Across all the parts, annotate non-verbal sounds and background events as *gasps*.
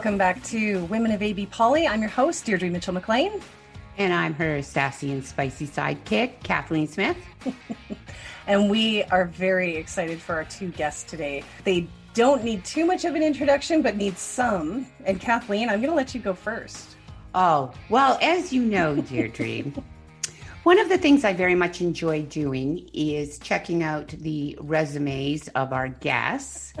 Welcome back to Women of ABpoli. I'm your host, Deirdre Mitchell McLean. And I'm her sassy and spicy sidekick, Kathleen Smith. *laughs* and we are very excited for our two guests today. They don't need too much of an introduction, but need some. And Kathleen, I'm going to let you go first. Oh, well, as you know, *laughs* Deirdre, one of the things I very much enjoy doing is checking out the resumes of our guests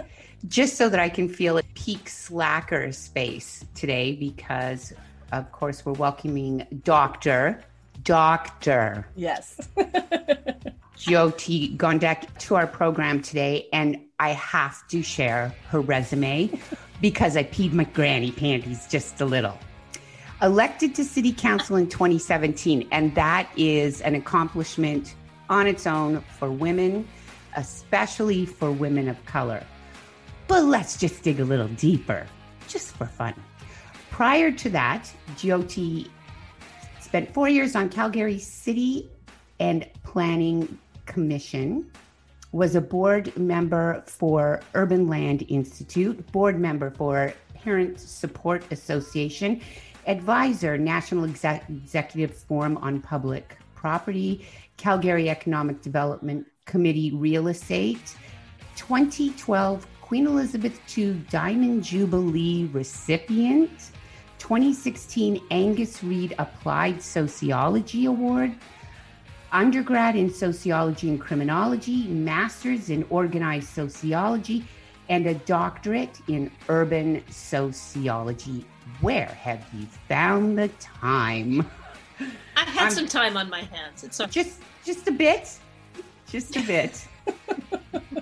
just so that I can feel a peak slacker space today because, of course, we're welcoming Dr. Dr. Yes. *laughs* Jyoti Gondek to our program today, and I have to share her resume because I peed my granny panties just a little. Elected to City Council in 2017, and that is an accomplishment on its own for women, especially for women of color. But let's just dig a little deeper, just for fun. Prior to that, Jyoti spent four years on Calgary City and Planning Commission, was a board member for Urban Land Institute, board member for Parent Support Association, advisor, National Exec- Executive Forum on Public Property, Calgary Economic Development Committee Real Estate, 2012 Queen Elizabeth II Diamond Jubilee recipient, 2016 Angus Reid Applied Sociology Award, undergrad in sociology and criminology, master's in organized sociology, and a doctorate in urban sociology. Where have you found the time? I had I'm, some time on my hands. It's okay. just just a bit, just a bit. *laughs*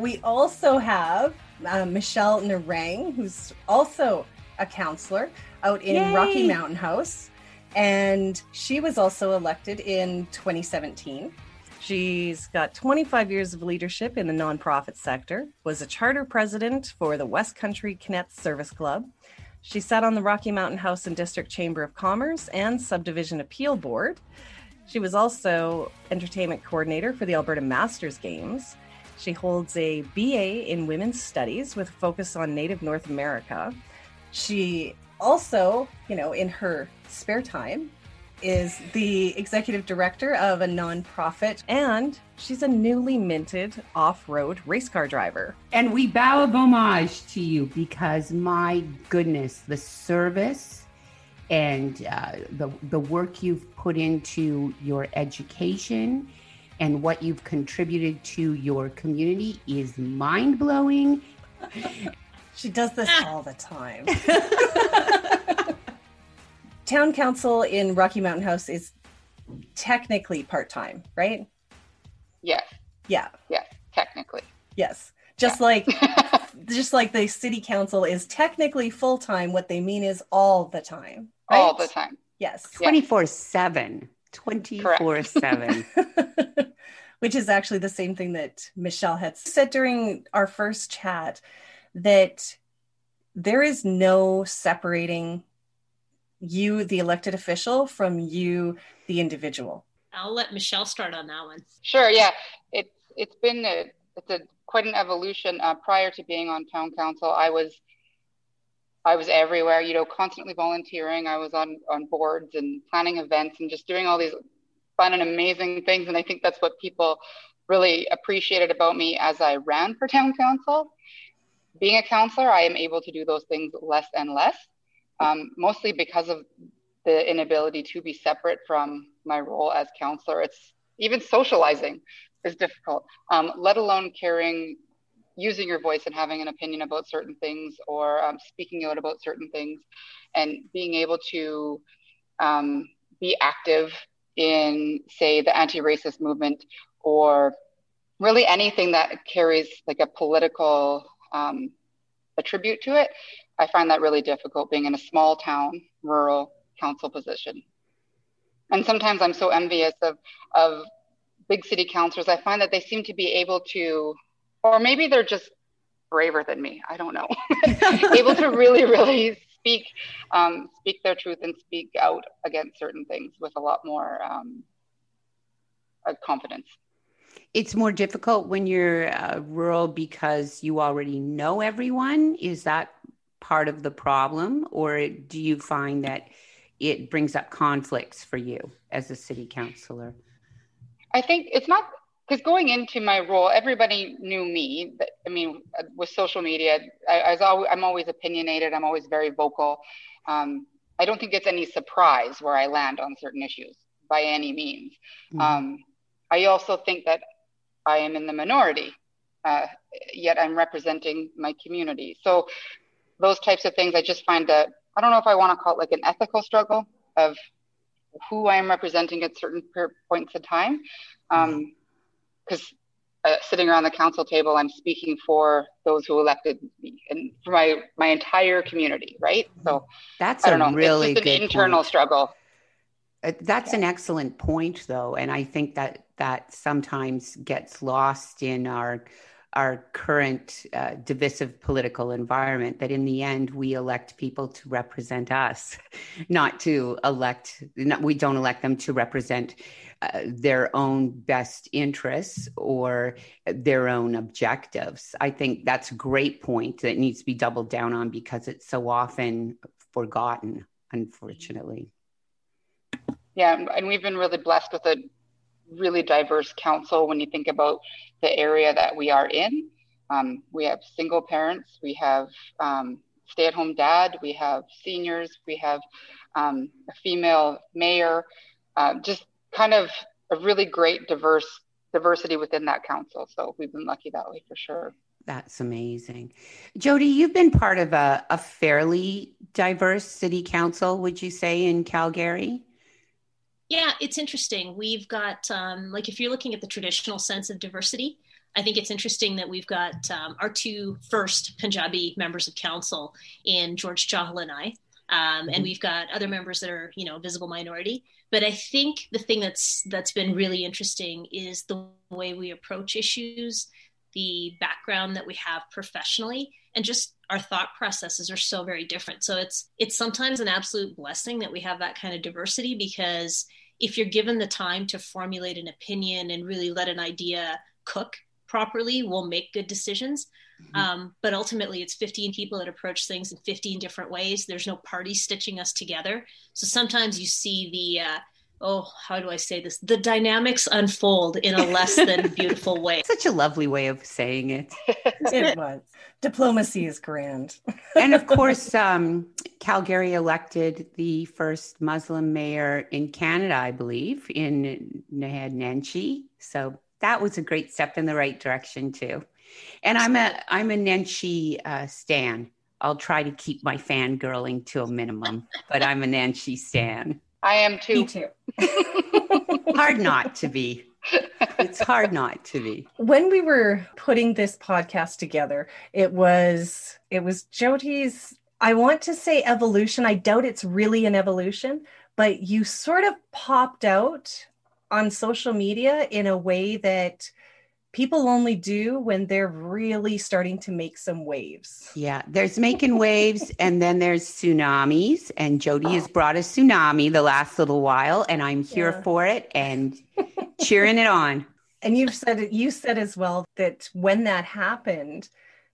We also have uh, Michelle Narang, who's also a councilor out in Yay. Rocky Mountain House. And she was also elected in 2017. She's got 25 years of leadership in the nonprofit sector, was a charter president for the West Country Connect Service Club. She sat on the Rocky Mountain House and District Chamber of Commerce and Subdivision Appeal Board. She was also entertainment coordinator for the Alberta Masters Games. She holds a BA in Women's Studies with a focus on Native North America. She also, you know, in her spare time, is the executive director of a nonprofit, and she's a newly minted off road race car driver. And we bow of homage to you because, my goodness, the service and uh, the, the work you've put into your education and what you've contributed to your community is mind blowing. She does this ah. all the time. Town council in Rocky Mountain House is technically part time, right? Yes. Yeah. Yes, technically. Yes. Just yeah. like *laughs* just like the city council is technically full time, what they mean is all the time. Right? All the time. Yes. 24 7. *laughs* 24 7. Which is actually the same thing that Michelle had said during our first chat that there is no separating you, the elected official, from you, the individual. I'll let Michelle start on that one. Sure. Yeah. It's, it's been a, it's a quite an evolution. Uh, prior to being on town council, I was I was everywhere, you know, constantly volunteering. I was on on boards and planning events and just doing all these fun and amazing things. And I think that's what people really appreciated about me as I ran for town council. Being a councilor, I am able to do those things less and less, um, mostly because of the inability to be separate from my role as councilor. It's even socializing is difficult, um, let alone caring using your voice and having an opinion about certain things or um, speaking out about certain things and being able to um, be active in say the anti-racist movement or really anything that carries like a political um, attribute to it i find that really difficult being in a small town rural council position. And sometimes i'm so envious of of big city councilors i find that they seem to be able to or maybe they're just braver than me. I don't know. *laughs* Able to really, really speak um, speak their truth and speak out against certain things with a lot more um, confidence. It's more difficult when you're uh, rural because you already know everyone. Is that part of the problem, or do you find that it brings up conflicts for you as a city councilor? I think it's not because going into my role, everybody knew me. I mean, with social media, I, I was always, I'm always opinionated. I'm always very vocal. Um, I don't think it's any surprise where I land on certain issues by any means. Mm-hmm. Um, I also think that I am in the minority, uh, yet I'm representing my community. So those types of things, I just find that I don't know if I want to call it like an ethical struggle of who I am representing at certain points in time. Because uh, sitting around the council table, I'm speaking for those who elected me and for my my entire community, right? So that's a know, really it's good internal point. struggle. Uh, that's yeah. an excellent point, though, and I think that that sometimes gets lost in our our current uh, divisive political environment that in the end we elect people to represent us *laughs* not to elect not, we don't elect them to represent uh, their own best interests or their own objectives. I think that's a great point that needs to be doubled down on because it's so often forgotten unfortunately. Yeah and we've been really blessed with a really diverse council when you think about the area that we are in. Um, we have single parents, we have um, stay at home dad, we have seniors, we have um, a female mayor, uh, just kind of a really great diverse diversity within that council. So we've been lucky that way for sure. That's amazing. Jyoti, you've been part of a, a fairly diverse city council, would you say, in Calgary? Yeah, it's interesting. We've got, um, like, if you're looking at the traditional sense of diversity, I think it's interesting that we've got um, our two first Punjabi members of council in George Chahal and I. Um, and mm-hmm. we've got other members that are, you know, visible minority. But I think the thing that's that's been really interesting is the way we approach issues, the background that we have professionally, and just our thought processes are so very different. So it's it's sometimes an absolute blessing that we have that kind of diversity because if you're given the time to formulate an opinion and really let an idea cook properly, we'll make good decisions. Mm-hmm. Um, but ultimately, it's 15 people that approach things in 15 different ways. There's no party stitching us together. So sometimes you see the, uh, oh, how do I say this? The dynamics unfold in a less than *laughs* beautiful way. Such a lovely way of saying it. *laughs* it was. Diplomacy is grand. *laughs* and of course, um, Calgary elected the first Muslim mayor in Canada, I believe, in Naheed Nenshi. So that was a great step in the right direction too. And I'm a I'm a Nenshi uh, stan. I'll try to keep my fangirling to a minimum, but I'm a Nenshi stan. I am too. Me too. *laughs* hard not to be. It's hard not to be. When we were putting this podcast together, it was it was Jyoti's I want to say evolution. I doubt it's really an evolution, but you sort of popped out on social media in a way that people only do when they're really starting to make some waves. Yeah, there's making waves *laughs* and then there's tsunamis. And Jyoti has brought a tsunami the last little while, and I'm here yeah. for it and *laughs* cheering it on. And you've said you said as well that when that happened,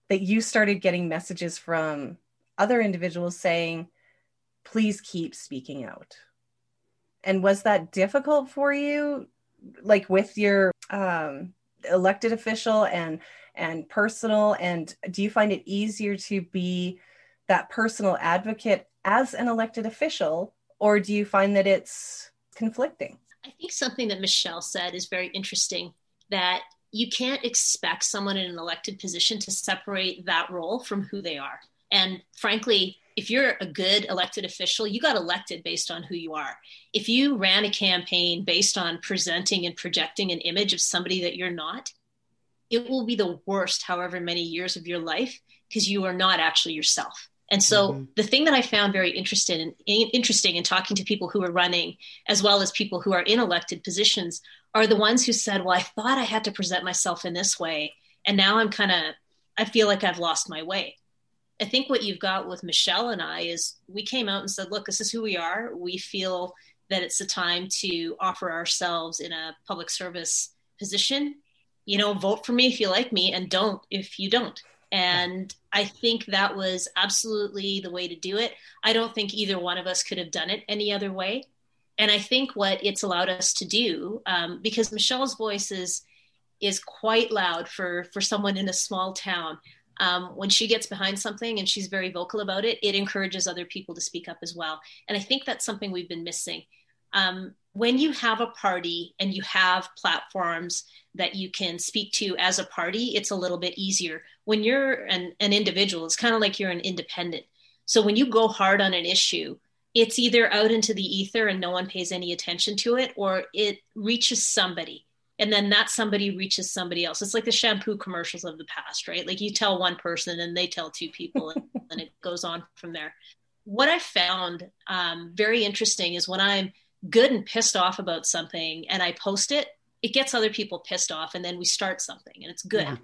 that you started getting messages from other individuals saying, please keep speaking out. And was that difficult for you? Like with your um elected official and and personal and do you find it easier to be that personal advocate as an elected official or do you find that it's conflicting? I think something that michelle said is very interesting that you can't expect someone in an elected position to separate that role from who they are. And frankly if you're a good elected official, you got elected based on who you are. If you ran a campaign based on presenting and projecting an image of somebody that you're not, it will be the worst, however many years of your life, because you are not actually yourself. And so mm-hmm. the thing that I found very interested in, interesting in talking to people who are running, as well as people who are in elected positions, are the ones who said, "Well, I thought I had to present myself in this way, and now I'm kind of, I feel like I've lost my way." I think what you've got with Michelle and I is we came out and said, look, this is who we are. We feel that it's the time to offer ourselves in a public service position. You know, vote for me if you like me and don't if you don't. And I think that was absolutely the way to do it. I don't think either one of us could have done it any other way. And I think what it's allowed us to do, um, because Michelle's voice is is quite loud for for someone in a small town. Um, when she gets behind something and she's very vocal about it, it encourages other people to speak up as well. And I think that's something we've been missing. Um, when you have a party and you have platforms that you can speak to as a party, it's a little bit easier. When you're an, an individual, it's kind of like you're an independent. So when you go hard on an issue, it's either out into the ether and no one pays any attention to it, or it reaches somebody. And then that somebody reaches somebody else. It's like the shampoo commercials of the past, right? Like you tell one person and they tell two people, and, *laughs* and it goes on from there. What I found um, very interesting is when I'm good and pissed off about something and I post it, it gets other people pissed off and then we start something and it's good. Yeah.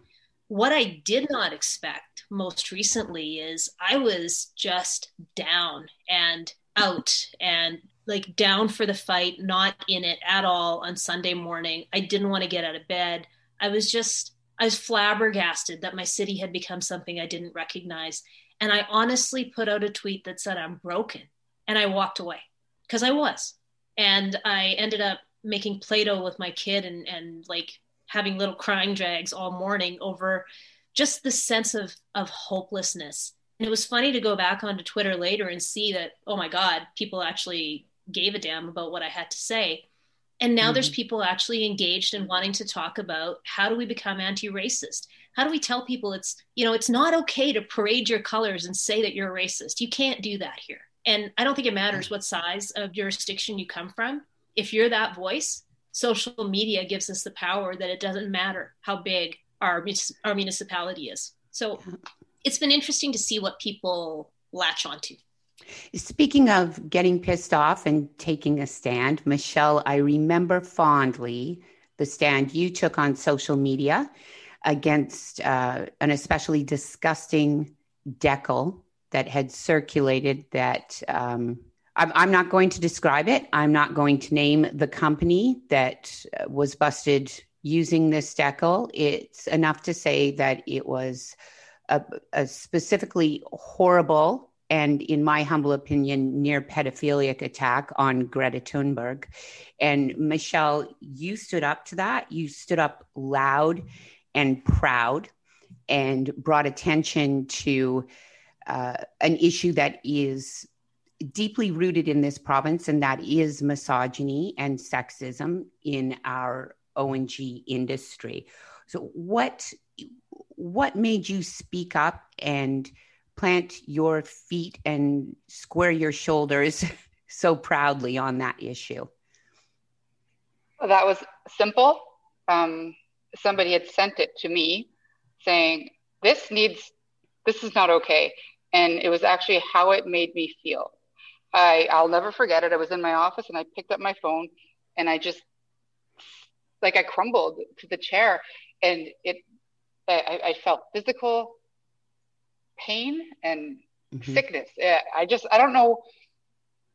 What I did not expect most recently is I was just down and out and like down for the fight, not in it at all on Sunday morning. I didn't want to get out of bed. I was just, I was flabbergasted that my city had become something I didn't recognize. And I honestly put out a tweet that said, I'm broken. And I walked away because I was and I ended up making Play-Doh with my kid and and like having little crying drags all morning over just the sense of of hopelessness. And it was funny to go back onto Twitter later and see that oh my god, people actually gave a damn about what I had to say. And now mm-hmm. there's people actually engaged in wanting to talk about how do we become anti-racist? How do we tell people it's, you know, it's not okay to parade your colors and say that you're a racist. You can't do that here. And I don't think it matters what size of jurisdiction you come from. If you're that voice, social media gives us the power that it doesn't matter how big our, our municipality is. So it's been interesting to see what people latch onto. Speaking of getting pissed off and taking a stand, Michelle, I remember fondly the stand you took on social media against uh, an especially disgusting decal that had circulated that um, I'm, I'm, not going to describe it. I'm not going to name the company that uh, was busted using this decal. It's enough to say that it was a, a specifically horrible and, in my humble opinion, near pedophilic attack on Greta Thunberg. And Michelle, you stood up to that. You stood up loud and proud and brought attention to uh, an issue that is deeply rooted in this province, and that is misogyny and sexism in our O&G industry. So, what what made you speak up and plant your feet and square your shoulders *laughs* so proudly on that issue? Well, that was simple. Um, somebody had sent it to me saying, "This needs. This is not okay." and it was actually how it made me feel. I I'll never forget it. I was in my office and I picked up my phone and I just like I crumbled to the chair and it I, I felt physical pain and mm-hmm. sickness. I just I don't know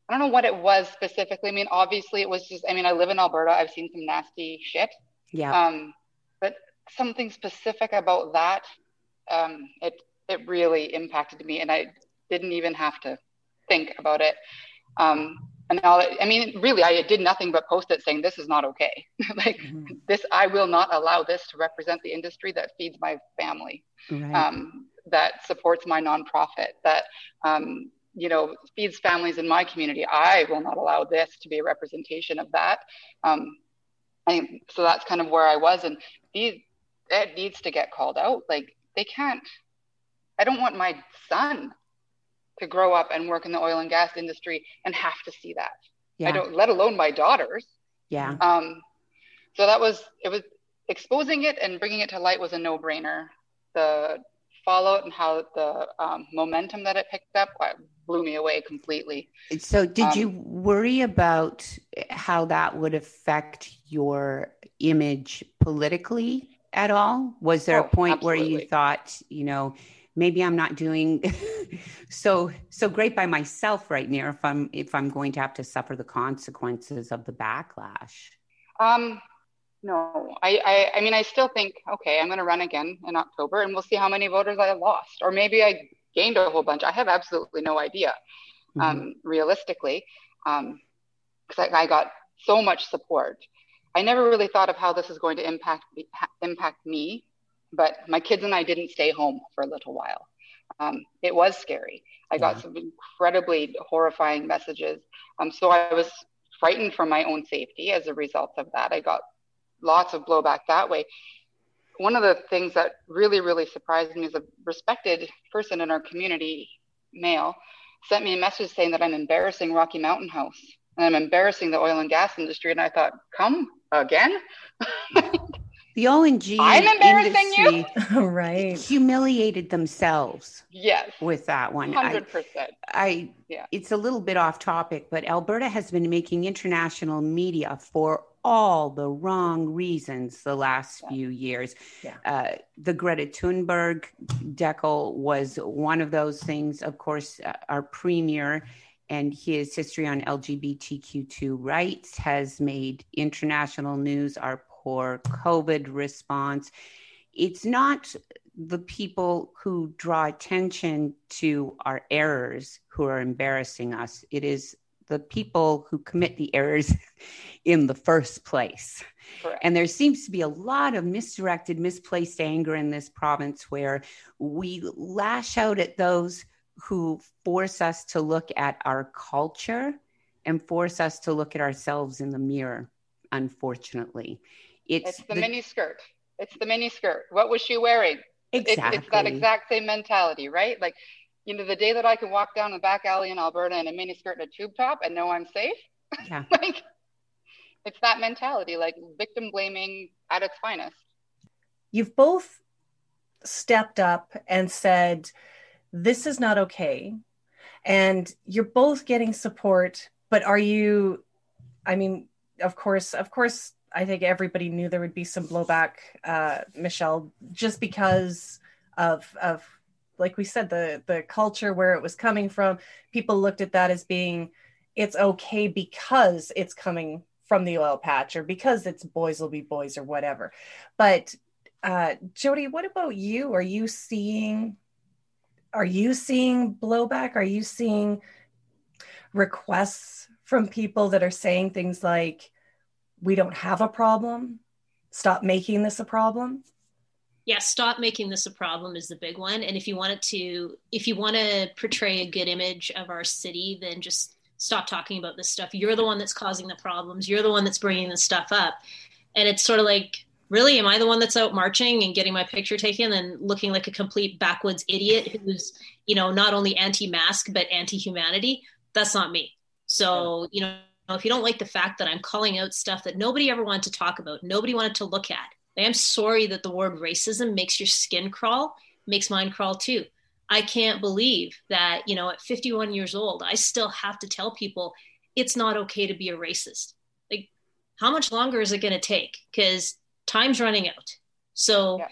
I don't know what it was specifically. I mean, obviously it was just I mean, I live in Alberta. I've seen some nasty shit. Yeah. Um, but something specific about that, um, it it really impacted me and I didn't even have to think about it. Um, and all, I mean, really, I did nothing but post it saying, this is not okay. *laughs* like mm-hmm. this, I will not allow this to represent the industry that feeds my family, right. um, that supports my nonprofit, that, um, you know, feeds families in my community. I will not allow this to be a representation of that. Um, so that's kind of where I was. And these, it needs to get called out. Like they can't, I don't want my son to grow up and work in the oil and gas industry and have to see that. Yeah. I don't, let alone my daughters. Yeah. Um, so that was, it was exposing it and bringing it to light was a no brainer. The fallout and how the um, momentum that it picked up blew me away completely. So, did um, you worry about how that would affect your image politically at all? Was there oh, a point absolutely. where you thought, you know, maybe I'm not doing *laughs* so so great by myself right now if I'm if I'm going to have to suffer the consequences of the backlash. Um No, I, I, I mean, I still think, okay, I'm going to run again in October and we'll see how many voters I lost. Or maybe I gained a whole bunch. I have absolutely no idea, mm-hmm. um, realistically, because um, I, I got so much support. I never really thought of how this is going to impact impact me, but my kids and I didn't stay home for a little while. Um, it was scary. I yeah. got some incredibly horrifying messages. Um, so I was frightened for my own safety as a result of that. I got lots of blowback that way. One of the things that really, really surprised me is a respected person in our community, male, sent me a message saying that I'm embarrassing Rocky Mountain House and I'm embarrassing the oil and gas industry. And I thought, come again? *laughs* the O&G I'm embarrassing industry you. *laughs* right. humiliated themselves. Yes. With that one. 100%. I, I yeah. it's a little bit off topic, but Alberta has been making international media for all the wrong reasons the last yeah. few years. Yeah. Uh, the Greta Thunberg decal was one of those things. Of course, uh, our premier and his history on LGBTQ2 rights has made international news. Our poor COVID response. It's not the people who draw attention to our errors who are embarrassing us. It is the people who commit the errors *laughs* in the first place. Correct. And there seems to be a lot of misdirected, misplaced anger in this province where we lash out at those who force us to look at our culture and force us to look at ourselves in the mirror, unfortunately. It's, it's the, the mini skirt. It's the mini skirt. What was she wearing? Exactly. It's, it's that exact same mentality, right? Like, you know, the day that I can walk down the back alley in Alberta in a mini skirt and a tube top and know I'm safe. Yeah. *laughs* like, it's that mentality, like victim blaming at its finest. You've both stepped up and said, this is not okay. And you're both getting support, but are you, I mean, of course, of course, I think everybody knew there would be some blowback, uh, Michelle, just because of, of, like we said, the the culture where it was coming from. People looked at that as being, it's okay because it's coming from the oil patch or because it's boys will be boys or whatever. But uh, Jyoti, what about you? Are you seeing are you seeing blowback? Are you seeing requests from people that are saying things like, we don't have a problem? Stop making this a problem? Yeah stop making this a problem is the big one. And if you want it to if you want to portray a good image of our city then just stop talking about this stuff. You're the one that's causing the problems. You're the one that's bringing this stuff up. And it's sort of like really am i the one that's out marching and getting my picture taken and looking like a complete backwoods idiot who's you know not only anti-mask but anti-humanity? That's not me. So you know if you don't like the fact that i'm calling out stuff that nobody ever wanted to talk about nobody wanted to look at i am sorry that the word racism makes your skin crawl makes mine crawl too i can't believe that you know at 51 years old i still have to tell people it's not okay to be a racist like how much longer is it going to take because time's running out. So yeah.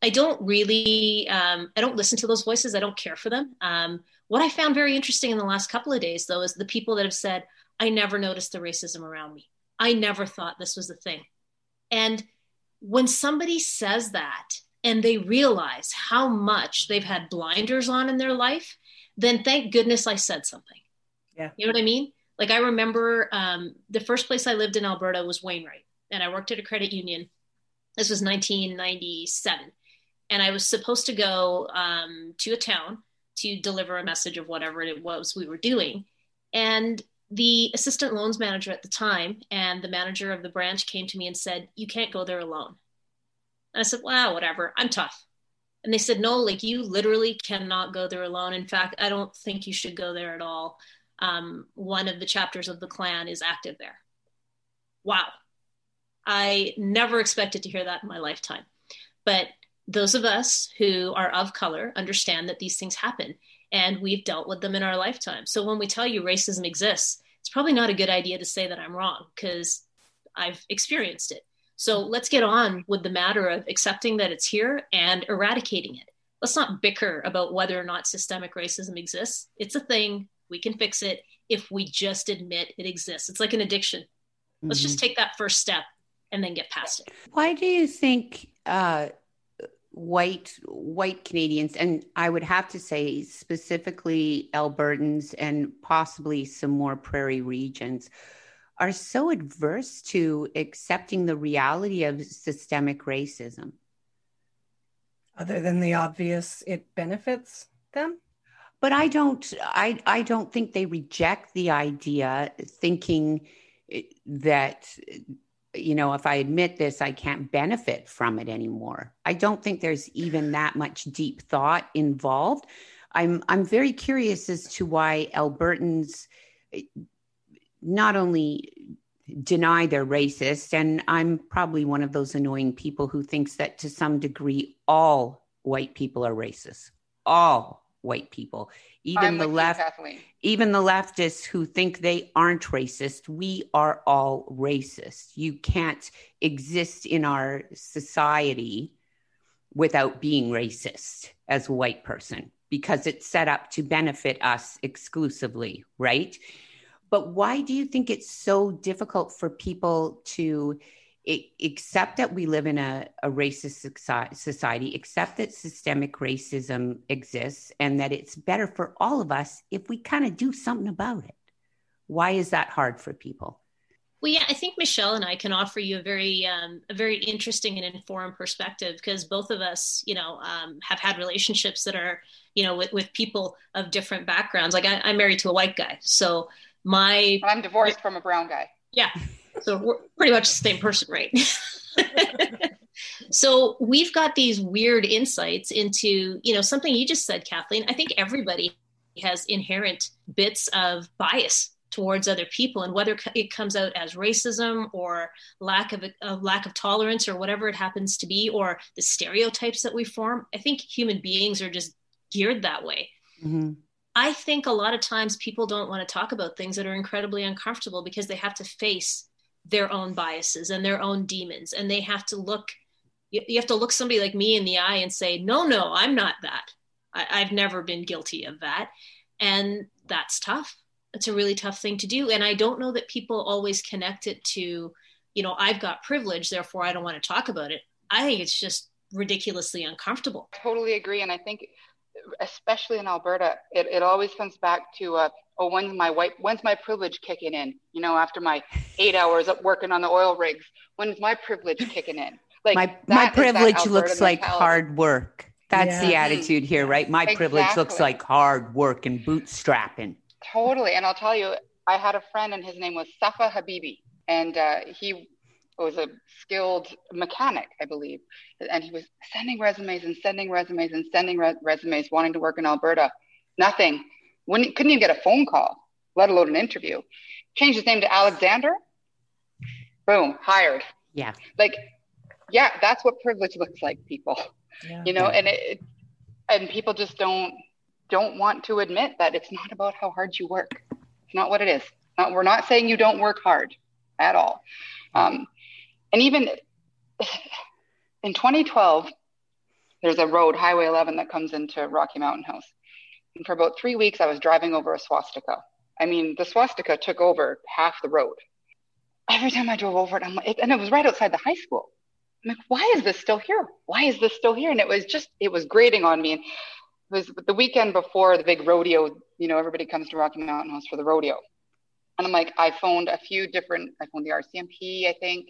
I don't really, um, I don't listen to those voices. I don't care for them. Um, what I found very interesting in the last couple of days, though, is the people that have said, I never noticed the racism around me. I never thought this was a thing. And when somebody says that and they realize how much they've had blinders on in their life, then thank goodness I said something. Yeah. You know what I mean? Like I remember um, the first place I lived in Alberta was Wainwright, and I worked at a credit union. This was 1997. And I was supposed to go um, to a town to deliver a message of whatever it was we were doing. And the assistant loans manager at the time and the manager of the branch came to me and said, You can't go there alone. And I said, Wow, whatever, I'm tough. And they said, No, like you literally cannot go there alone. In fact, I don't think you should go there at all. Um, one of the chapters of the Klan is active there. Wow. I never expected to hear that in my lifetime. But those of us who are of color understand that these things happen and we've dealt with them in our lifetime. So when we tell you racism exists, it's probably not a good idea to say that I'm wrong because I've experienced it. So let's get on with the matter of accepting that it's here and eradicating it. Let's not bicker about whether or not systemic racism exists. It's a thing. We can fix it if we just admit it exists. It's like an addiction. Let's mm-hmm. just take that first step and then get past it. Why do you think uh, white white Canadians, and I would have to say specifically Albertans and possibly some more prairie regions, are so adverse to accepting the reality of systemic racism? Other than the obvious, it benefits them. But I don't. I I don't think they reject the idea, thinking that you know, if I admit this, I can't benefit from it anymore. I don't think there's even that much deep thought involved. I'm I'm very curious as to why Albertans eh, not only deny they're racist, and I'm probably one of those annoying people who thinks that to some degree all white people are racist. All white people. Even I'm the left you, even the leftists who think they aren't racist we are all racist. You can't exist in our society without being racist as a white person because it's set up to benefit us exclusively right? But why do you think it's so difficult for people to accept that we live in a, a racist society, except that systemic racism exists, and that it's better for all of us if we kind of do something about it. Why is that hard for people? Well, yeah, I think Michelle and I can offer you a very, um, a very interesting and informed perspective because both of us, you know, um, have had relationships that are, you know, with, with people of different backgrounds. Like I, am married to a white guy, so my I'm divorced from a brown guy. Yeah, *laughs* so we're pretty much the same person, right? *laughs* so we've got these weird insights into, you know, something you just said, Kathleen. I think everybody has inherent bits of bias towards other people and whether it comes out as racism or lack of a lack of tolerance or whatever it happens to be or the stereotypes that we form i think human beings are just geared that way mm-hmm. i think a lot of times people don't want to talk about things that are incredibly uncomfortable because they have to face their own biases and their own demons. And they have to look you, have to look somebody like me in the eye and say no no i'm not that. I, i've never been guilty of that. And that's tough. It's a really tough thing to do. And i don't know that people always connect it to you know i've got privilege therefore i don't want to talk about it. I think it's just ridiculously uncomfortable. Totally agree. And i think especially in alberta it, it always comes back to uh, oh, when's my white, when's my privilege kicking in? You know, after my eight hours of working on the oil rigs, when's my privilege kicking in? Like my, my privilege looks like hard work. That's yeah. the attitude here, right? My exactly. privilege looks like hard work and bootstrapping. Totally. And I'll tell you, I had a friend and his name was Safa Habibi. And uh, he was a skilled mechanic, I believe. And he was sending resumes and sending resumes and sending re- resumes, wanting to work in Alberta. Nothing wouldn't couldn't even get a phone call, let alone an interview. Changed his name to Alexander. Boom, hired. Yeah. Like, yeah, that's what privilege looks like, people. Yeah. You know, and it and people just don't don't want to admit that it's not about how hard you work. It's not what it is. Not, we're not saying you don't work hard at all. Um, and even *sighs* in 2012, there's a road, Highway 11, that comes into Rocky Mountain House. And for about three weeks, I was driving over a swastika. I mean, the swastika took over half the road. Every time I drove over it, I'm like, and it was right outside the high school. I'm like, why is this still here? Why is this still here? And it was just, it was grating on me. And it was the weekend before the big rodeo. You know, everybody comes to Rocky Mountain House for the rodeo. And I'm like, I phoned a few different, I phoned the RCMP, I think,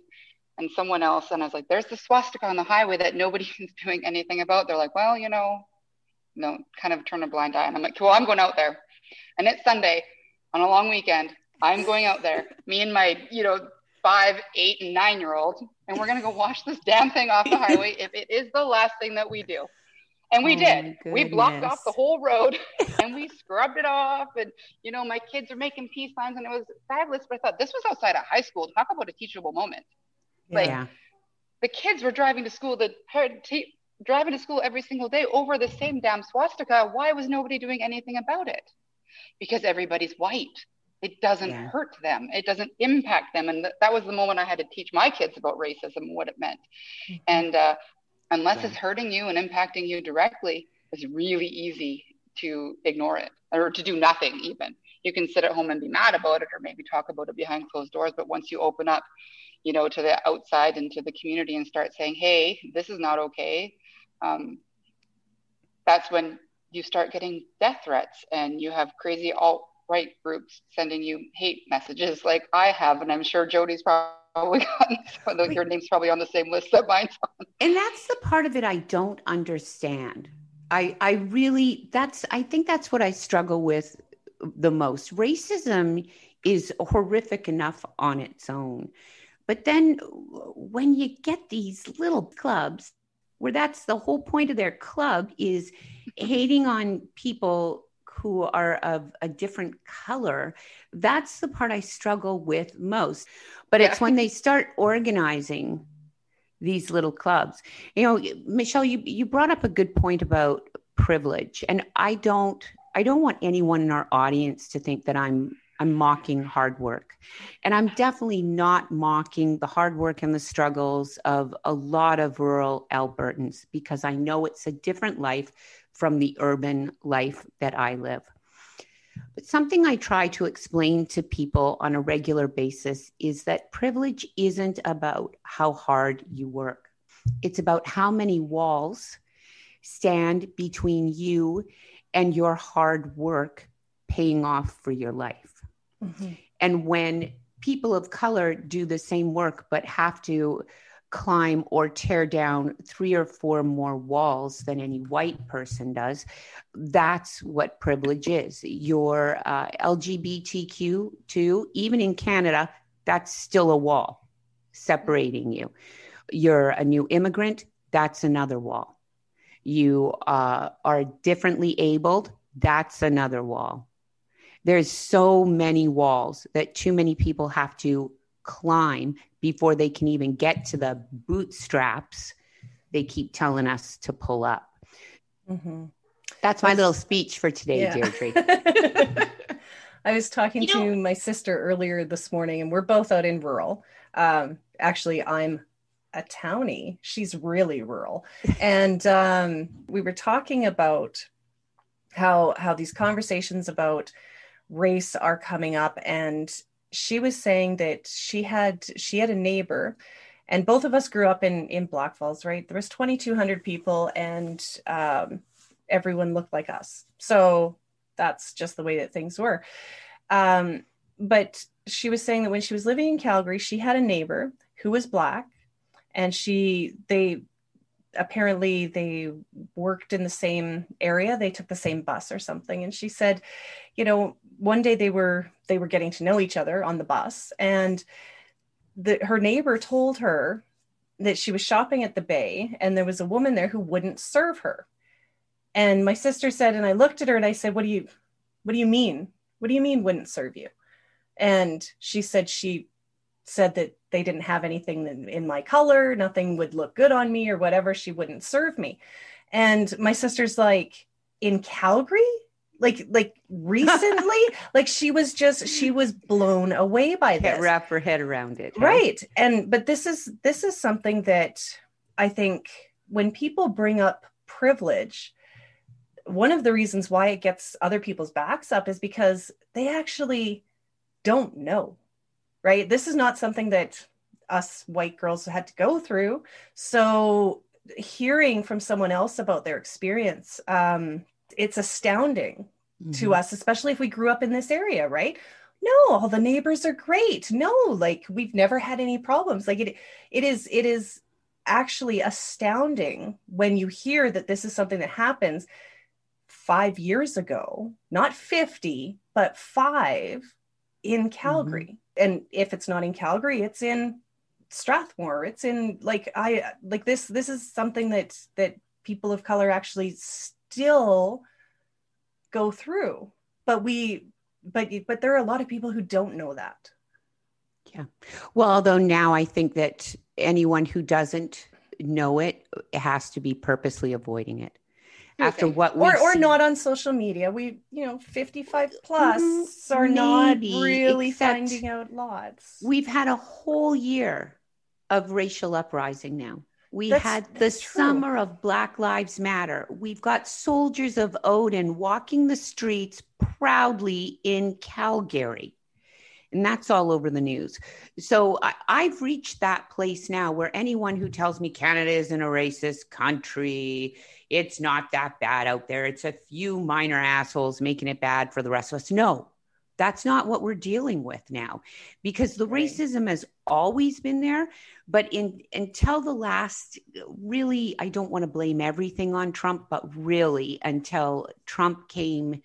and someone else. And I was like, there's the swastika on the highway that nobody *laughs* is doing anything about. They're like, well, you know, know, kind of turn a blind eye. And I'm like, well, I'm going out there. And it's Sunday on a long weekend. I'm going out there, *laughs* me and my, you know, five, eight, and nine year old, and we're going to go wash this damn thing off the highway if it is the last thing that we do. And we oh did. We blocked off the whole road *laughs* and we scrubbed it off. And, you know, my kids are making peace signs and it was fabulous. But I thought this was outside of high school. Talk about a teachable moment. Like yeah. the kids were driving to school. The driving to school every single day over the same damn swastika. Why was nobody doing anything about it? Because everybody's white. It doesn't yeah. hurt them. It doesn't impact them. And th- that was the moment I had to teach my kids about racism and what it meant. Mm-hmm. And uh, unless yeah. it's hurting you and impacting you directly, it's really easy to ignore it or to do nothing even. You can sit at home and be mad about it or maybe talk about it behind closed doors. But once you open up you know, to the outside and to the community and start saying, hey, this is not okay, um, that's when you start getting death threats and you have crazy alt right groups sending you hate messages like I have, and I'm sure Jyoti's probably *laughs* gotten your name's probably on the same list that mine's on. And that's the part of it I don't understand. I I really that's I think that's what I struggle with the most. Racism is horrific enough on its own. But then when you get these little clubs where that's the whole point of their club is hating on people who are of a different color, that's the part I struggle with most. But yeah. it's when they start organizing these little clubs. You know, Michelle, you, you brought up a good point about privilege. And I don't I don't want anyone in our audience to think that I'm I'm mocking hard work. And I'm definitely not mocking the hard work and the struggles of a lot of rural Albertans because I know it's a different life from the urban life that I live. But something I try to explain to people on a regular basis is that privilege isn't about how hard you work, it's about how many walls stand between you and your hard work paying off for your life. Mm-hmm. And when people of color do the same work but have to climb or tear down three or four more walls than any white person does. That's what privilege is. Your uh, LGBTQ, too, even in Canada, that's still a wall separating you. You're a new immigrant, that's another wall. You uh, are differently abled, that's another wall. There's so many walls that too many people have to climb before they can even get to the bootstraps they keep telling us to pull up. Mm-hmm. That's my little speech for today, yeah. Deirdre. *laughs* I was talking you to know, my sister earlier this morning, and we're both out in rural. Um, actually, I'm a townie. She's really rural, and um, we were talking about how how these conversations about race are coming up, and she was saying that she had she had a neighbor and both of us grew up in in Blackfalds right? There was 2200 people and um, everyone looked like us. So that's just the way that things were. Um, but she was saying that when she was living in calgary she had a neighbor who was black and she they apparently they worked in the same area they took the same bus or something and she said you know one day they were they were getting to know each other on the bus and the, her neighbor told her that she was shopping at the bay and there was a woman there who wouldn't serve her. And my sister said and i looked at her and i said what do you what do you mean? What do you mean wouldn't serve you? And she said she said that they didn't have anything in my color nothing would look good on me or whatever she wouldn't serve me. And my sister's like in calgary? Like like recently? *laughs* Like she was just she was blown away by this. Can't wrap her head around it right. And but this is this is something that i think when people bring up privilege one of the reasons why it gets other people's backs up is because they actually don't know right this is not something that us white girls had to go through so hearing from someone else about their experience um, it's astounding mm-hmm. to us, especially if we grew up in this area, right? No, all the neighbors are great. No, like we've never had any problems. Like it, it is, it is actually astounding when you hear that this is something that happens five years ago, not 50, but five in Calgary. Mm-hmm. And if it's not in Calgary, it's in Strathmore. It's in like I like this this is something that that people of color actually still go through. But we but but there are a lot of people who don't know that. Yeah. Well although now i think that anyone who doesn't know it has to be purposely avoiding it after what or or not on social media we you know 55 plus mm-hmm, are not really finding out lots we've had a whole year of racial uprising now we that's, had the summer of Black Lives Matter. We've got soldiers of Odin walking the streets proudly in Calgary. And that's all over the news. So I, have reached that place now where anyone who tells me Canada isn't a racist country, it's not that bad out there, it's a few minor assholes making it bad for the rest of us. No, that's not what we're dealing with now because the right. racism has always been there but in until the last really i don't want to blame everything on trump but really until trump came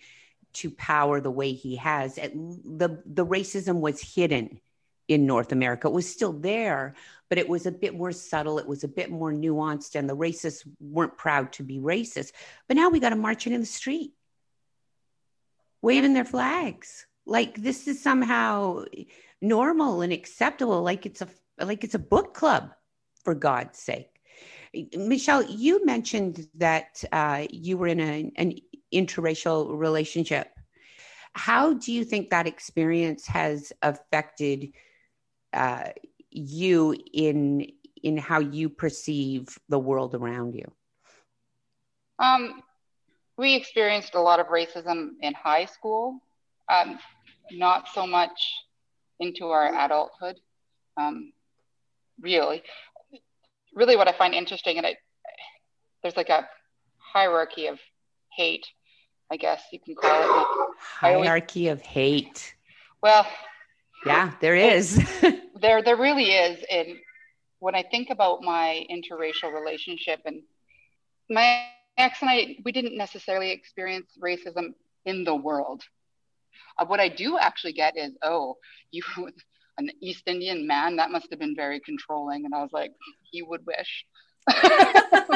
to power the way he has the the racism was hidden in north america it was still there but it was a bit more subtle it was a bit more nuanced and the racists weren't proud to be racist. But now we got them marching in the street waving their flags. Like this is somehow normal and acceptable like it's a like it's a book club for god's sake. Michelle you mentioned that uh, you were in a, an interracial relationship. How do you think that experience has affected uh, you in in how you perceive the world around you um, we experienced a lot of racism in high school um, not so much into our adulthood. Um, really, really, what I find interesting, and it, there's like a hierarchy of hate, I guess you can call it. Hierarchy always, of hate. Well, yeah, there is. *laughs* there, there really is. And when I think about my interracial relationship, and my ex and I, we didn't necessarily experience racism in the world. Uh, what I do actually get is, oh, you *laughs* an East Indian man, that must have been very controlling. And I was like, he would wish. *laughs*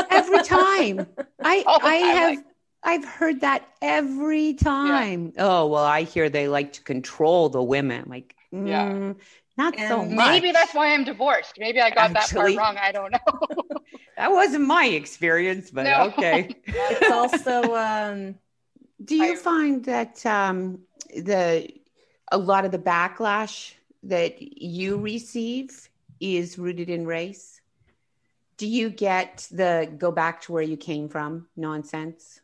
every time. I I have like, I've heard that every time. Yeah. Oh well, I hear they like to control the women. Like, mm, yeah. Not and so much. Maybe that's why I'm divorced. Maybe I got Actually, that part wrong. I don't know. *laughs* that wasn't my experience, but no. okay. *laughs* it's also um do you I, find that um the a lot of the backlash that you receive is rooted in race? Do you get the go back to where you came from nonsense?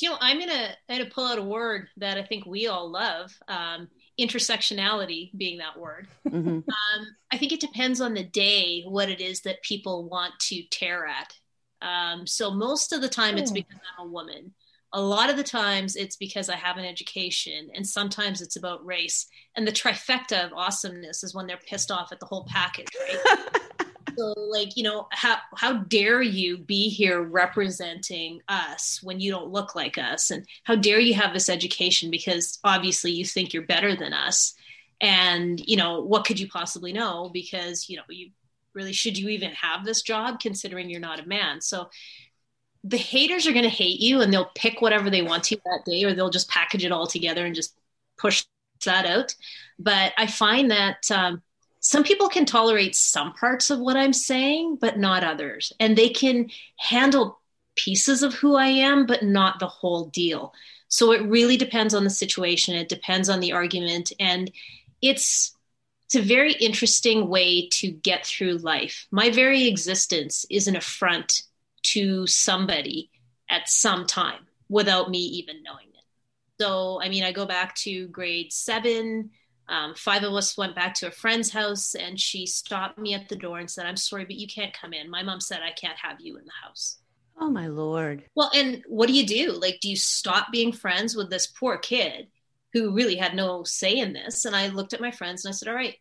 You know, I'm gonna I'm gonna pull out a word that I think we all love. Um, intersectionality being that word. Mm-hmm. Um, I think it depends on the day what it is that people want to tear at. Um, so most of the time, it's oh. because I'm a woman a lot of the times it's because I have an education, and sometimes it's about race. And the trifecta of awesomeness is when they're pissed off at the whole package, right? *laughs* so, like, you know, how how dare you be here representing us when you don't look like us, and how dare you have this education because obviously you think you're better than us, and you know what could you possibly know? Because you know you really should you even have this job considering you're not a man? So the haters are going to hate you and they'll pick whatever they want to that day or they'll just package it all together and just push that out. But i find that um, some people can tolerate some parts of what i'm saying but not others. And they can handle pieces of who i am but not the whole deal. So it really depends on the situation. It depends on the argument. And it's it's a very interesting way to get through life. My very existence is an affront to somebody at some time without me even knowing it. So, I mean, I go back to grade seven. Um, five of us went back to a friend's house, and she stopped me at the door and said, I'm sorry, but you can't come in. My mom said, I can't have you in the house. Oh, my Lord. Well, and what do you do? Like, do you stop being friends with this poor kid who really had no say in this? And I looked at my friends and I said, All right,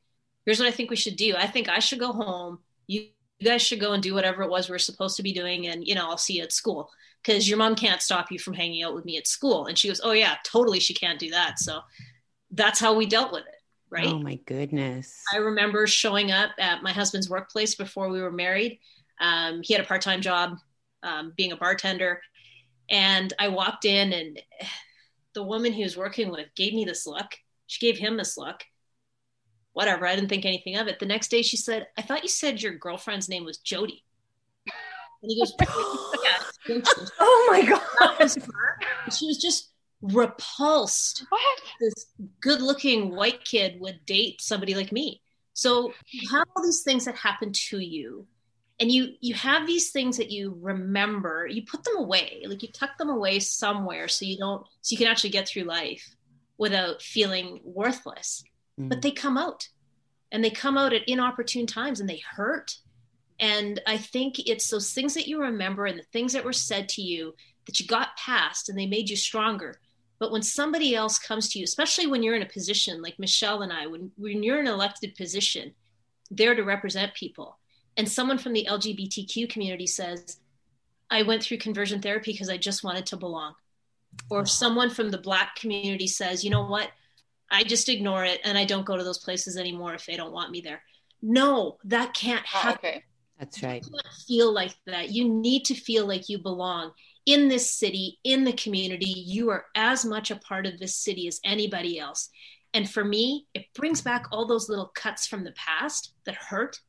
here's what I think we should do. I think I should go home. You guys should go and do whatever it was we are supposed to be doing and you know i'll see you at school because your mom can't stop you from hanging out with me at school and she goes oh yeah totally she can't do that so that's how we dealt with it right oh my goodness i remember showing up at my husband's workplace before we were married um, he had a part-time job um, being a bartender and i walked in and the woman he was working with gave me this look she gave him this look whatever. I didn't think anything of it. The next day she said, I thought you said your girlfriend's name was Jody. And he goes, *laughs* yeah, Oh my God. She was just repulsed. What? This good looking white kid would date somebody like me. So you have all these things that happen to you. And you you have these things that you remember, you put them away, like you tuck them away somewhere so you don't so you can actually get through life without feeling worthless mm-hmm. but they come out and they come out at inopportune times and they hurt. And I think it's those things that you remember and the things that were said to you that you got past and they made you stronger. But when somebody else comes to you, especially when you're in a position like Michelle and I, when, when you're in an elected position, there to represent people, and someone from the LGBTQ community says, I went through conversion therapy because I just wanted to belong. Or someone from the Black community says, you know what? I just ignore it and I don't go to those places anymore if they don't want me there. No, that can't oh, happen. Oh, okay. That's right. You can't feel like that. You need to feel like you belong in this city, in the community. You are as much a part of this city as anybody else. And for me, it brings back all those little cuts from the past that hurt.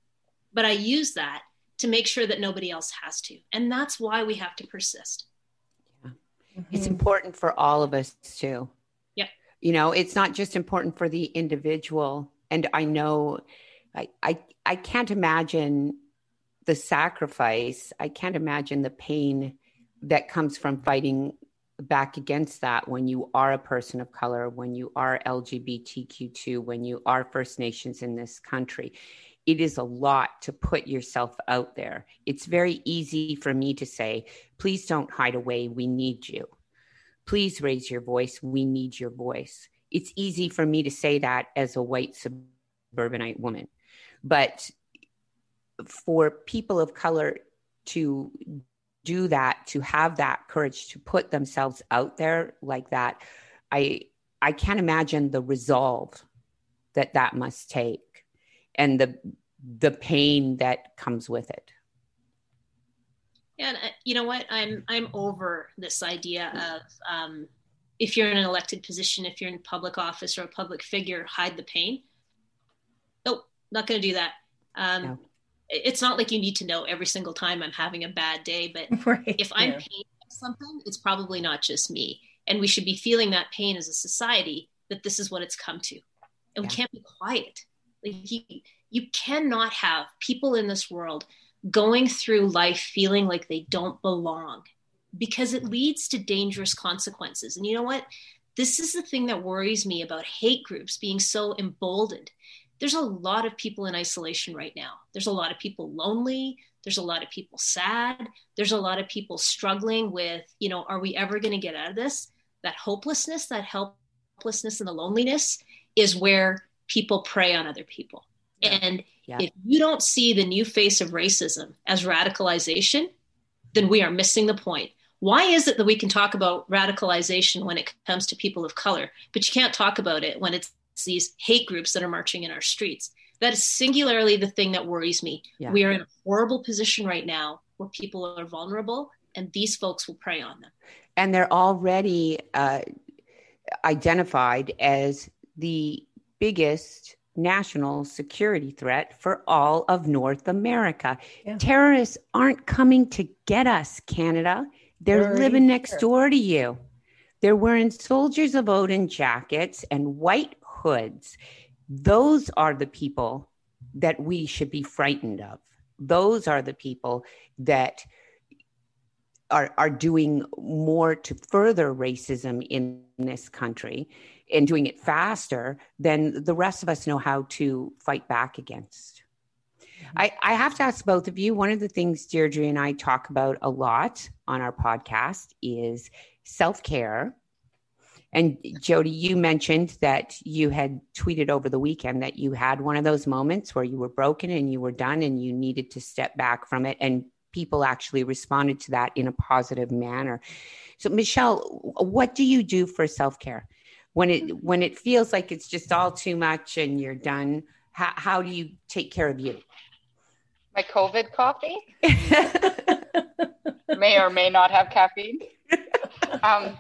But I use that to make sure that nobody else has to. And that's why we have to persist. Yeah. Mm-hmm. It's important for all of us too Yeah. you know it's not just important for the individual and i know i i, I can't imagine the sacrifice i can't imagine the pain that comes from fighting back against that when you are a person of color when you are lgbtq2 when you are first nations in this country it is a lot to put yourself out there it's very easy for me to say please don't hide away we need you please raise your voice. We need your voice. It's easy for me to say that as a white suburbanite woman. But for people of color to do that, to have that courage to put themselves out there like that, I I can't imagine the resolve that that must take and the the pain that comes with it. And uh, you know what? I'm I'm over this idea of um, if you're in an elected position, if you're in public office or a public figure, hide the pain. Nope, not going to do that. Um, no. It's not like you need to know every single time I'm having a bad day, but *laughs* right. if I'm yeah. pain something, it's probably not just me. And we should be feeling that pain as a society that this is what it's come to. And yeah. we can't be quiet. Like you, you cannot have people in this world going through life feeling like they don't belong because it leads to dangerous consequences. And you know what? This is the thing that worries me about hate groups being so emboldened. There's a lot of people in isolation right now. There's a lot of people lonely. There's a lot of people sad. There's a lot of people struggling with, you know, are we ever going to get out of this? That hopelessness, that helplessness, and the loneliness is where people prey on other people. Yeah. And yeah. if you don't see the new face of racism as radicalization, then we are missing the point. Why is it that we can talk about radicalization when it comes to people of color, but you can't talk about it when it's these hate groups that are marching in our streets? That is singularly the thing that worries me. Yeah. We are in a horrible position right now where people are vulnerable, and these folks will prey on them. And they're already uh, identified as the biggest national security threat for all of North America. Yeah. Terrorists aren't coming to get us, Canada. They're, They're living next here. door to you. They're wearing soldiers of Odin jackets and white hoods. Those are the people that we should be frightened of. Those are the people that are, are doing more to further racism in this country and doing it faster than the rest of us know how to fight back against. Mm-hmm. I, I have to ask both of you. One of the things Deirdre and I talk about a lot on our podcast is self care. And Jyoti, you mentioned that you had tweeted over the weekend that you had one of those moments where you were broken and you were done and you needed to step back from it. And people actually responded to that in a positive manner. So, Michelle, what do you do for self care? when it when it feels like it's just all too much and you're done how, how do you take care of you my covid coffee *laughs* may or may not have caffeine *laughs* um,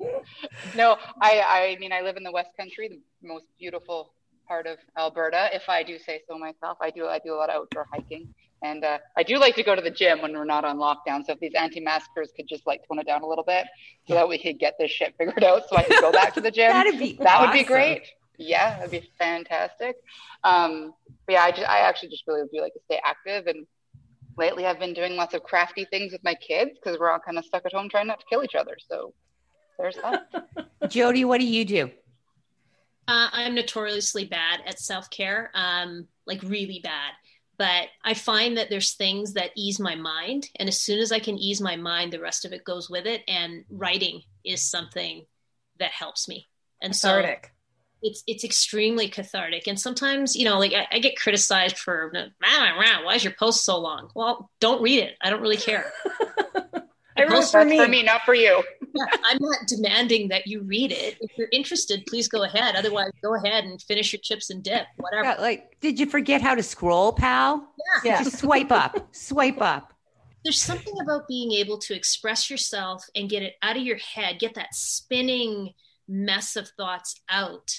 *laughs* no i i mean i live in the west country the most beautiful part of alberta if i do say so myself i do i do a lot of outdoor hiking and uh, I do like to go to the gym when we're not on lockdown. So if these anti-maskers could just like tone it down a little bit, so that we could get this shit figured out, so I could go back to the gym. *laughs* That'd be that awesome. would be great. Yeah, that'd be fantastic. Um, but yeah, I just I actually just really do like to stay active. And lately, I've been doing lots of crafty things with my kids because we're all kind of stuck at home trying not to kill each other. So there's that. *laughs* Jyoti, what do you do? Uh, I'm notoriously bad at self care, um, like really bad. But I find that there's things that ease my mind. And as soon as I can ease my mind, the rest of it goes with it. And writing is something that helps me. And Cathartic. so it's it's extremely cathartic. And sometimes, you know, like I, I get criticized for why is your post so long? Well, don't read it. I don't really care. *laughs* I wrote for me. for me, not for you. *laughs* Yeah, I'm not demanding that you read it. If you're interested, please go ahead. Otherwise, go ahead and finish your chips and dip, whatever. Yeah, like, did you forget how to scroll, pal? Yeah. Yeah. Just swipe up, *laughs* swipe up. There's something about being able to express yourself and get it out of your head, get that spinning mess of thoughts out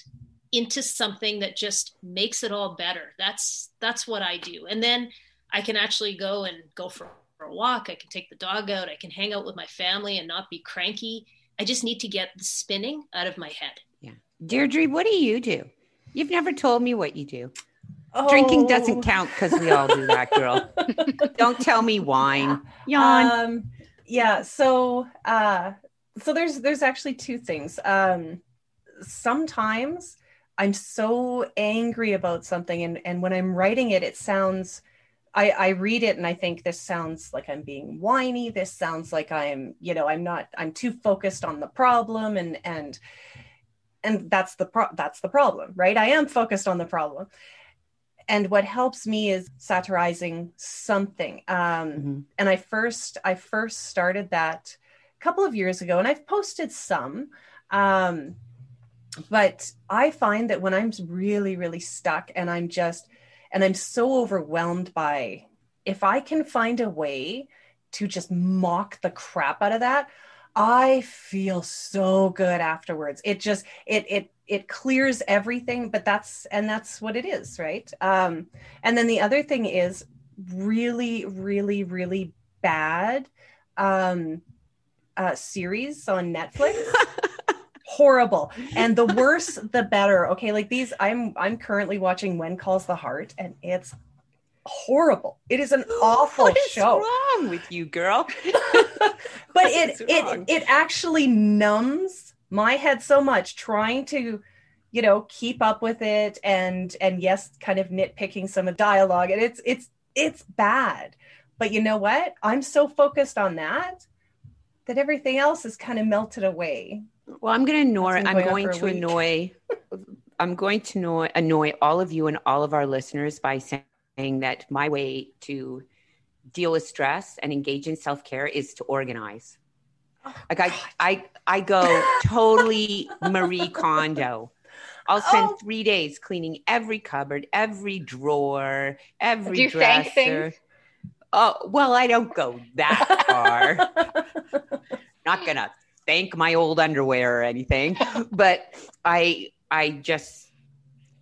into something that just makes it all better. That's that's what I do. And then I can actually go and go for, for a walk. I can take the dog out. I can hang out with my family and not be cranky. I just need to get the spinning out of my head. Yeah. Deirdre, what do you do? You've never told me what you do. Drinking Oh. doesn't count because we all do that, girl. *laughs* Don't tell me wine. Yawn. Um, yeah. So, uh, so there's there's actually two things. Um, sometimes I'm so angry about something, and and when I'm writing it, it sounds. I, I read it and I think this sounds like I'm being whiny. This sounds like I'm, you know, I'm not. I'm too focused on the problem, and and and that's the pro- that's the problem, right? I am focused on the problem, and what helps me is satirizing something. Um, Mhm. and I first I first started that a couple of years ago, and I've posted some. Um, but I find that when I'm really really stuck and I'm just and I'm so overwhelmed by if I can find a way to just mock the crap out of that, I feel so good afterwards. It just it it it clears everything, but that's and that's what it is, right? Um, and then the other thing is really, really, really bad um, uh, series on Netflix. *laughs* Horrible, and the *laughs* worse the better. Okay, like these, I'm I'm currently watching When Calls the Heart, and it's horrible. It is an *gasps* awful what is show. wrong with you, girl? *laughs* but it it it actually numbs my head so much trying to you know keep up with it and and yes kind of nitpicking some of the dialogue. And it's it's it's bad. But you know what? I'm so focused on that that everything else is kind of melted away Well, I'm going to annoy. I'm going going to week. annoy. I'm going to annoy, annoy all of you and all of our listeners by saying that my way to deal with stress and engage in self care is to organize. Oh, like I, I, I go totally Marie Kondo. I'll spend Oh. three days cleaning every cupboard, every drawer, every Do you dresser. thank things? Oh well, I don't go that far *laughs* not gonna thank my old underwear or anything *laughs* but i i just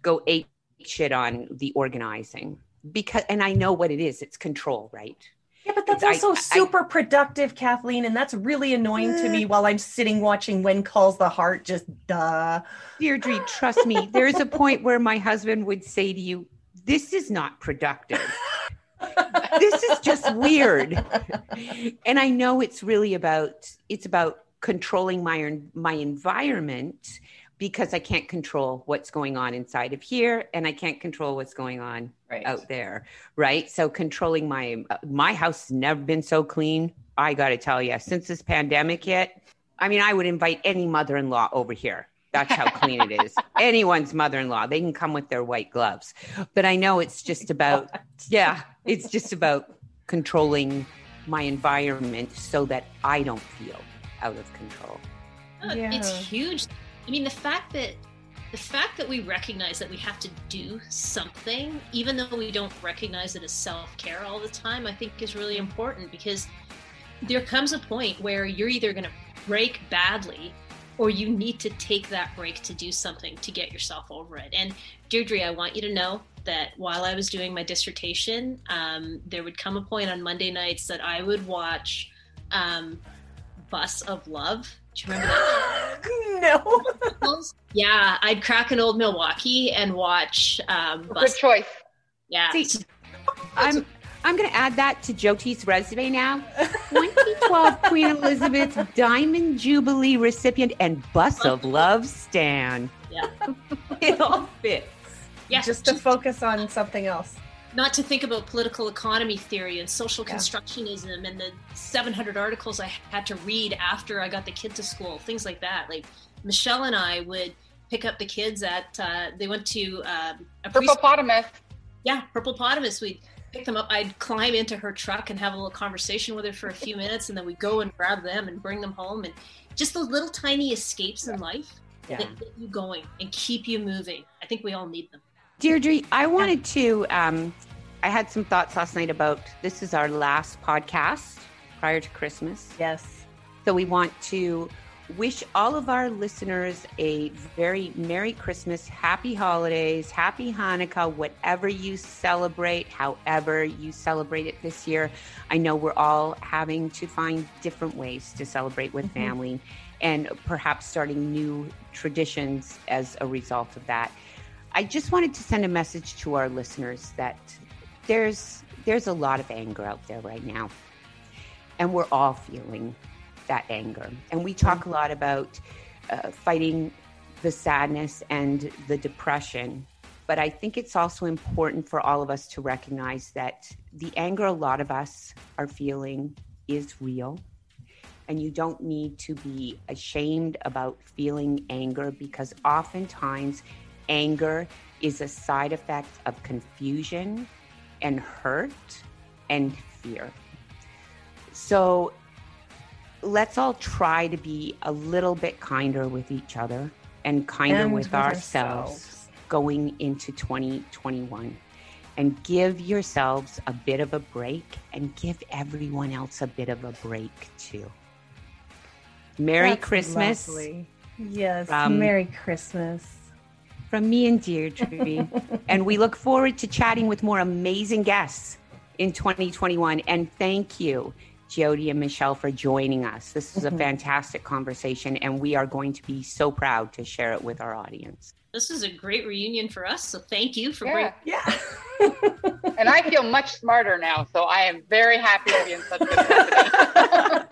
go ape shit on the organizing because and i know what it is. It's control right? Yeah but that's I- also I- super productive kathleen and that's really annoying to me while i'm sitting watching when calls the heart just duh. Deirdre trust me there's a point where my husband would say to you this is not productive. This is just weird. *laughs* And i know it's really about it's about controlling my my environment because i can't control what's going on inside of here and i can't control what's going on right. out there right? So controlling my my house has never been so clean i got to tell you since this pandemic hit i mean i would invite any mother-in-law over here. That's how clean it is. *laughs* Anyone's mother-in-law they can come with their white gloves. But i know it's just *laughs* about yeah it's just about controlling my environment so that i don't feel out of control Yeah. It's huge. I mean, the fact that the fact that we recognize that we have to do something, even though we don't recognize it as self care all the time, I think is really important because there comes a point where you're either going to break badly or you need to take that break to do something to get yourself over it. And Deirdre, I want you to know that while I was doing my dissertation, um, there would come a point on Monday nights that I would watch um, Bus of Love. Do you remember that? *gasps* no Yeah, I'd crack an old Milwaukee and watch um, Good choice. Yeah, See, I'm I'm going to add that to Jyoti's resume now. *laughs* 2012 Queen Elizabeth Diamond Jubilee recipient and Bus of Love Stan. yeah. *laughs* it all fits. Yeah, just to focus on something else. Not to think about political economy theory and social yeah. constructionism and the 700 articles I had to read after I got the kid to school, things like that. Like Michelle and I would pick up the kids at, uh, they went to uh, a Purplepotamus. Yeah, Purplepotamus. We'd pick them up. I'd climb into her truck and have a little conversation with her for a few *laughs* minutes, and then we'd go and grab them and bring them home. And just those little tiny escapes in life yeah. that get you going and keep you moving. I think we all need them. Deirdre, I wanted to. Um, I had some thoughts last night about this is our last podcast prior to Christmas. Yes. So we want to wish all of our listeners a very Merry Christmas, Happy Holidays, Happy Hanukkah, whatever you celebrate, however you celebrate it this year. I know we're all having to find different ways to celebrate with mm-hmm. family and perhaps starting new traditions as a result of that. I just wanted to send a message to our listeners that there's there's a lot of anger out there right now. And we're all feeling that anger. And we talk a lot about uh, fighting the sadness and the depression. But I think it's also important for all of us to recognize that the anger a lot of us are feeling is real. And you don't need to be ashamed about feeling anger because oftentimes anger is a side effect of confusion and hurt and fear. So let's all try to be a little bit kinder with each other and kinder and with, with ourselves, ourselves going into 2021 and give yourselves a bit of a break and give everyone else a bit of a break too. Merry That's Christmas. Lovely. Yes, from, Merry Christmas. From me and Deirdre. *laughs* and we look forward to chatting with more amazing guests in 2021. And thank you, Jyoti and Michelle, for joining us. This was a mm-hmm. fantastic conversation, and we are going to be so proud to share it with our audience. This is a great reunion for us. So thank you for yeah. bringing. Yeah. *laughs* and I feel much smarter now. So I am very happy to be in such good company. *laughs*